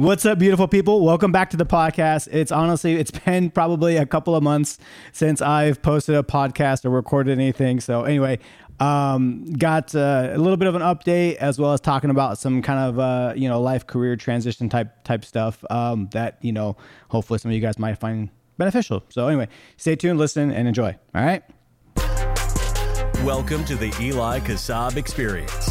What's up, beautiful people? Welcome back to the podcast. It's honestly, it's been probably a couple of months since I've posted a podcast or recorded anything. So, anyway, um, got uh, a little bit of an update as well as talking about some kind of uh, you know life career transition type type stuff um, that you know hopefully some of you guys might find beneficial. So, anyway, stay tuned, listen, and enjoy. All right. Welcome to the Eli Kassab Experience.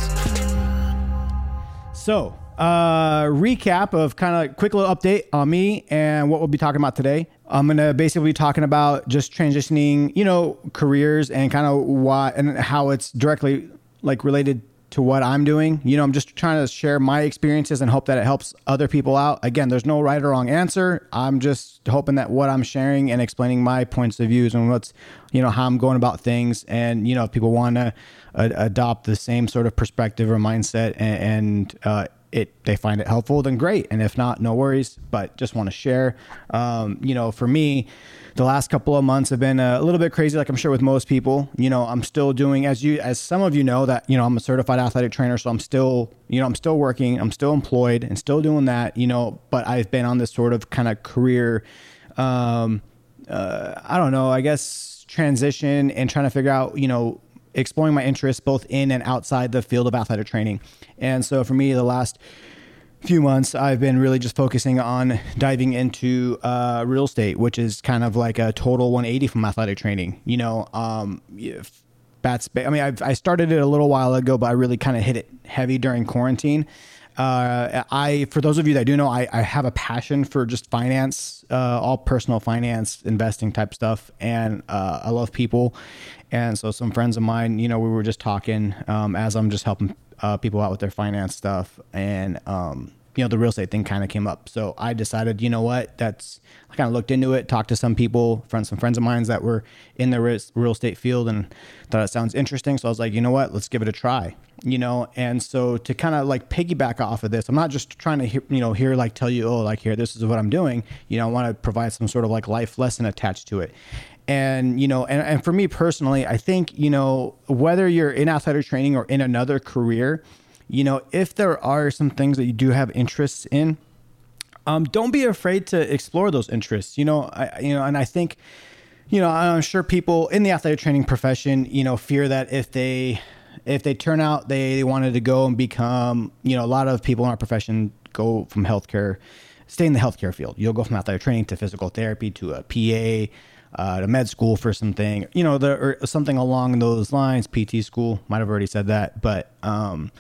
So, uh, recap of kind of quick little update on me and what we'll be talking about today. I'm gonna basically be talking about just transitioning, you know, careers and kind of why and how it's directly like related to what I'm doing. You know, I'm just trying to share my experiences and hope that it helps other people out. Again, there's no right or wrong answer. I'm just hoping that what I'm sharing and explaining my points of views and what's, you know, how I'm going about things. And, you know, if people want to uh, adopt the same sort of perspective or mindset and, and uh, it they find it helpful, then great. And if not, no worries. But just want to share. Um, you know, for me, the last couple of months have been a little bit crazy, like I'm sure with most people. You know, I'm still doing as you as some of you know that you know I'm a certified athletic trainer, so I'm still you know I'm still working, I'm still employed, and still doing that. You know, but I've been on this sort of kind of career. Um, uh, I don't know. I guess transition and trying to figure out you know exploring my interests both in and outside the field of athletic training. And so for me, the last few months, I've been really just focusing on diving into uh, real estate, which is kind of like a total 180 from athletic training. You know, um, bats. I mean, I've, I started it a little while ago, but I really kind of hit it heavy during quarantine. Uh, I, for those of you that do know, I, I have a passion for just finance, uh, all personal finance, investing type stuff, and uh, I love people. And so, some friends of mine, you know, we were just talking um, as I'm just helping uh, people out with their finance stuff, and um, you know, the real estate thing kind of came up. So I decided, you know what, that's, I kind of looked into it, talked to some people, friends, some friends of mine that were in the real estate field and thought it sounds interesting. So I was like, you know what, let's give it a try, you know? And so to kind of like piggyback off of this, I'm not just trying to, hear, you know, here, like tell you, oh, like here, this is what I'm doing. You know, I want to provide some sort of like life lesson attached to it and you know and, and for me personally i think you know whether you're in athletic training or in another career you know, if there are some things that you do have interests in, um, don't be afraid to explore those interests. You know, I, you know, and I think, you know, I'm sure people in the athletic training profession, you know, fear that if they if they turn out they, they wanted to go and become, you know, a lot of people in our profession go from healthcare, stay in the healthcare field. You'll go from athletic training to physical therapy to a PA, uh, to med school for something, you know, or something along those lines. PT school might have already said that, but um,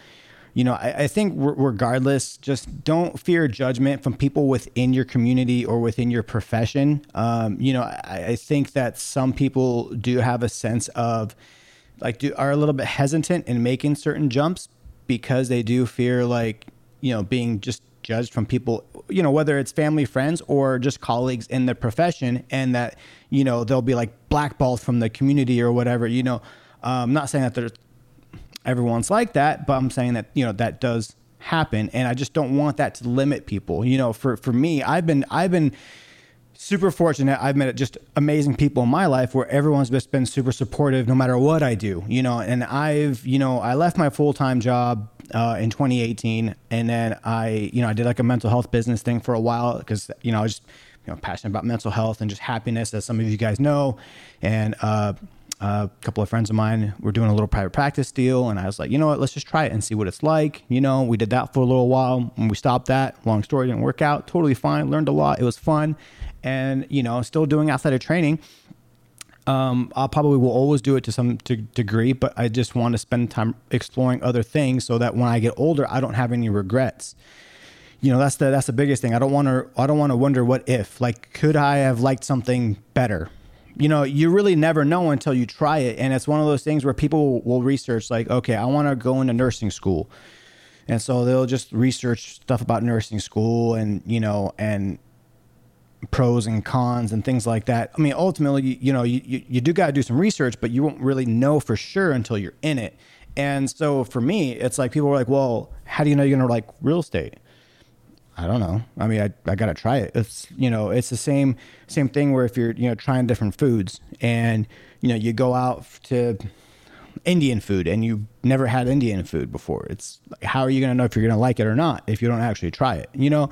you know, I, I, think regardless, just don't fear judgment from people within your community or within your profession. Um, you know, I, I, think that some people do have a sense of like do are a little bit hesitant in making certain jumps because they do fear like you know being just judged from people you know whether it's family friends or just colleagues in the profession and that you know they'll be like blackballed from the community or whatever you know i'm um, not saying that there's everyone's like that, but I'm saying that, you know, that does happen. And I just don't want that to limit people. You know, for, for me, I've been, I've been super fortunate. I've met just amazing people in my life where everyone's just been super supportive no matter what I do, you know, and I've, you know, I left my full-time job uh, in 2018 and then I, you know, I did like a mental health business thing for a while because, you know, I was just, you know, passionate about mental health and just happiness, as some of you guys know. And, uh, a couple of friends of mine were doing a little private practice deal, and I was like, you know what, let's just try it and see what it's like. You know, we did that for a little while, and we stopped that. Long story, didn't work out. Totally fine. Learned a lot. It was fun, and you know, still doing outside of training. Um, I probably will always do it to some to degree, but I just want to spend time exploring other things so that when I get older, I don't have any regrets. You know, that's the that's the biggest thing. I don't want to I don't want to wonder what if. Like, could I have liked something better? You know, you really never know until you try it. And it's one of those things where people will research, like, okay, I want to go into nursing school. And so they'll just research stuff about nursing school and, you know, and pros and cons and things like that. I mean, ultimately, you, you know, you, you, you do got to do some research, but you won't really know for sure until you're in it. And so for me, it's like people are like, well, how do you know you're going to like real estate? I don't know. I mean, I, I gotta try it. It's you know, it's the same same thing where if you're you know trying different foods and you know you go out to Indian food and you've never had Indian food before. It's how are you gonna know if you're gonna like it or not if you don't actually try it? You know,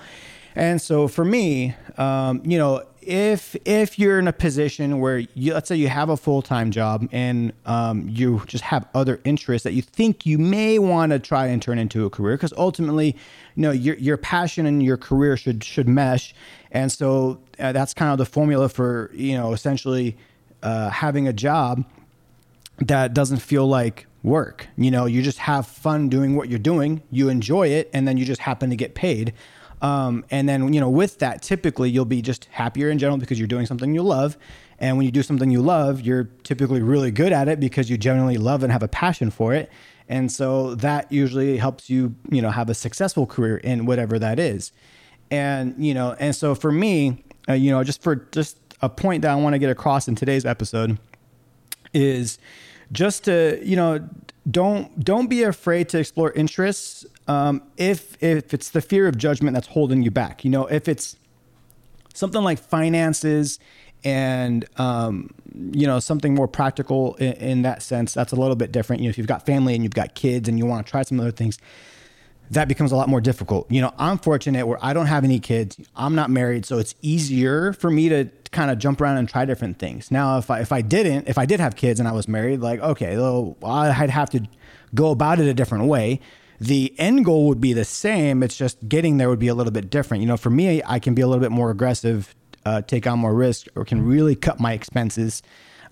And so for me, um, you know, if if you're in a position where you let's say you have a full time job and um, you just have other interests that you think you may want to try and turn into a career, because ultimately, you know, your your passion and your career should should mesh, and so uh, that's kind of the formula for you know essentially uh, having a job that doesn't feel like work. You know, you just have fun doing what you're doing, you enjoy it, and then you just happen to get paid. Um, and then, you know, with that, typically you'll be just happier in general because you're doing something you love. And when you do something you love, you're typically really good at it because you generally love and have a passion for it. And so that usually helps you, you know, have a successful career in whatever that is. And, you know, and so for me, uh, you know, just for just a point that I want to get across in today's episode is just to, you know, don't don't be afraid to explore interests um, if if it's the fear of judgment that's holding you back. You know, if it's something like finances and um, you know something more practical in, in, that sense, that's a little bit different. You know, if you've got family and you've got kids and you want to try some other things, that becomes a lot more difficult. You know, I'm fortunate where I don't have any kids. I'm not married, so it's easier for me to kind of jump around and try different things. Now, if I if I didn't, if I did have kids and I was married, like okay, well, I'd have to go about it a different way. The end goal would be the same. It's just getting there would be a little bit different. You know, for me, I can be a little bit more aggressive, uh, take on more risk, or can really cut my expenses,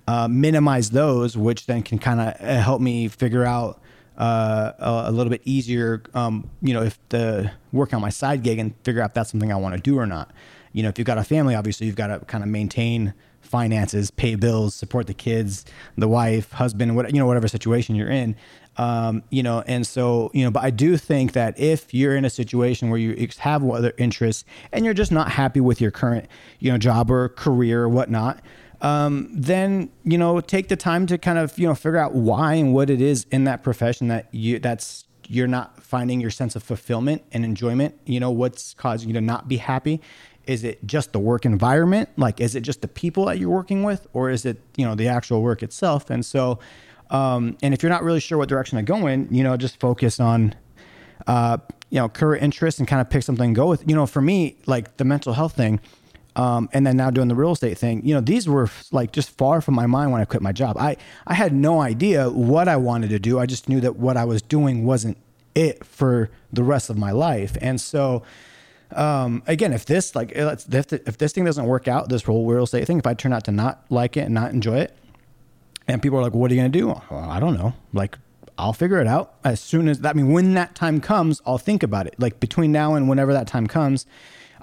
uh, minimize those, which then can kind of uh, help me figure out uh, a, little bit easier, um, you know, if the work on my side gig and figure out if that's something I want to do or not. You know, if you've got a family, obviously you've got to kind of maintain finances, pay bills, support the kids, the wife, husband, what you know, whatever situation you're in. Um, you know, and so you know, but I do think that if you're in a situation where you have other interests and you're just not happy with your current, you know, job or career or whatnot, um, then you know take the time to kind of you know figure out why and what it is in that profession that you that's you're not finding your sense of fulfillment and enjoyment. You know what's causing you to not be happy? Is it just the work environment? Like is it just the people that you're working with? Or is it you know the actual work itself? And so um, and if you're not really sure what direction to go in you know just focus on uh, you know current interest and kind of pick something go with. You know for me like the mental health thing um, and then now doing the real estate thing, you know, these were like just far from my mind when I quit my job. I, I had no idea what I wanted to do. I just knew that what I was doing wasn't it for the rest of my life. And so, um, again, if this like if, if this thing doesn't work out, this whole real estate thing, if I turn out to not like it and not enjoy it, and people are like, "What are you gonna do?" Well, I don't know. Like, I'll figure it out as soon as. I mean, when that time comes, I'll think about it. Like between now and whenever that time comes,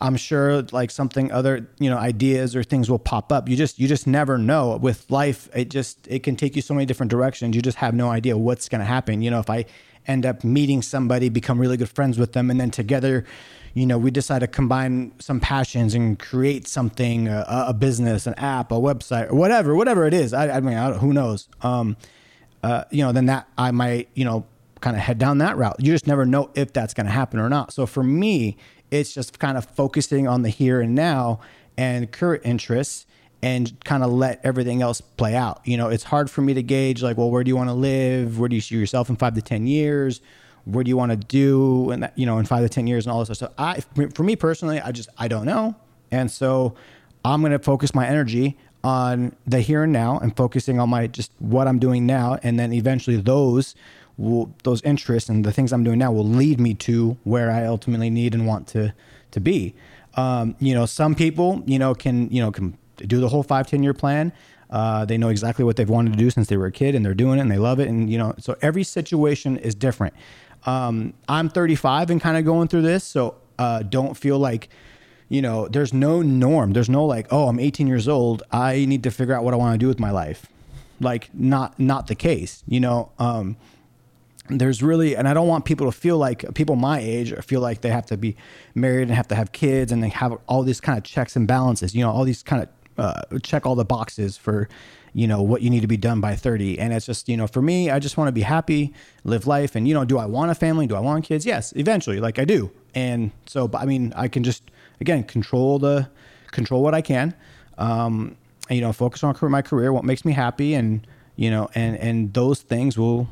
I'm sure like something other, you know, ideas or things will pop up. You just you just never know. With life, it just it can take you so many different directions. You just have no idea what's going to happen. You know, if I end up meeting somebody, become really good friends with them, and then together, you know, we decide to combine some passions and create something, a, a business, an app, a website, or whatever, whatever it is. I, I mean, I who knows? Um, uh, you know, then that I might, you know, kind of head down that route. You just never know if that's going to happen or not. So for me, it's just kind of focusing on the here and now and current interests and kind of let everything else play out. You know, it's hard for me to gauge like, well, where do you want to live? Where do you see yourself in five to 10 years? Where do you want to do? And that, you know, in five to 10 years and all this stuff. So I, for me personally, I just, I don't know. And so I'm going to focus my energy on the here and now and focusing on my, just what I'm doing now. And then eventually those will those interests and the things I'm doing now will lead me to where I ultimately need and want to to be. Um, you know, some people, you know, can you know can do the whole five ten year plan. Uh, they know exactly what they've wanted to do since they were a kid, and they're doing it, and they love it. And you know, so every situation is different. Um, I'm 35 and kind of going through this, so uh, don't feel like you know there's no norm. There's no like, oh, I'm 18 years old. I need to figure out what I want to do with my life. Like, not not the case. You know. Um, there's really and i don't want people to feel like people my age feel like they have to be married and have to have kids and they have all these kind of checks and balances you know all these kind of uh, check all the boxes for you know what you need to be done by 30 and it's just you know for me i just want to be happy live life and you know do i want a family? Do i want kids? Yes eventually like i do. And so i mean i can just again control the control what i can um you know focus on my career what makes me happy and you know and and those things will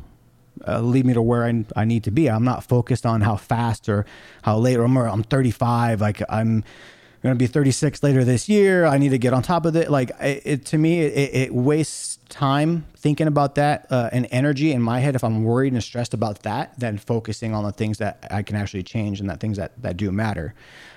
uh, lead me to where I, I need to be. I'm not focused on how fast or how late or I'm, I'm 35. Like I'm going to be 36 later this year. I need to get on top of it. Like it, it to me, it, it, wastes time thinking about that uh, and energy in my head. If I'm worried and stressed about that, than focusing on the things that I can actually change and that things that, that do matter.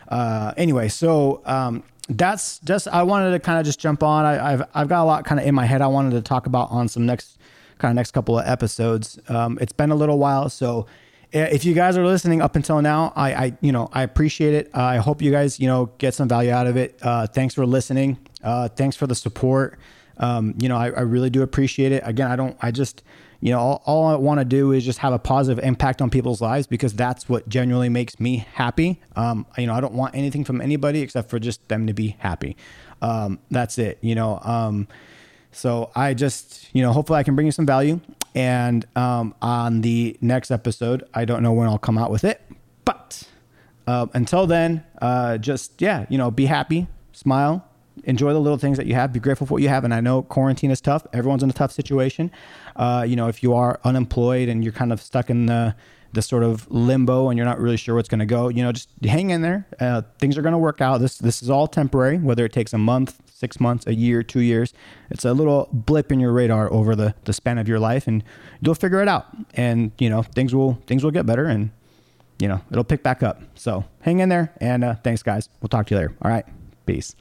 Uh, anyway, so, um, that's just, I wanted to kind of just jump on. I, have I've got a lot kind of in my head I wanted to talk about on some next kind of next couple of episodes. Um, it's been a little while, so if you guys are listening up until now, I, I you know, I appreciate it. Uh, I hope you guys, you know, get some value out of it. Uh, thanks for listening. Uh, thanks for the support. Um, you know, I, I, really do appreciate it. Again, I don't, I just, you know, all, all I want to do is just have a positive impact on people's lives because that's what genuinely makes me happy. Um, you know, I don't want anything from anybody except for just them to be happy. Um, that's it, you know. So I just, you know, hopefully I can bring you some value. And um, on the next episode, I don't know when I'll come out with it, but uh, until then, uh, just yeah, you know, be happy, smile, enjoy the little things that you have, be grateful for what you have. And I know quarantine is tough; everyone's in a tough situation. Uh, you know, if you are unemployed and you're kind of stuck in the the sort of limbo and you're not really sure what's going to go, you know, just hang in there. Uh, things are going to work out. This this is all temporary, whether it takes a month, six months, a year, two years. It's a little blip in your radar over the the span of your life, and you'll figure it out. And you know, things will things will get better, and you know, it'll pick back up. So hang in there, and uh, thanks, guys. We'll talk to you later. All right, peace.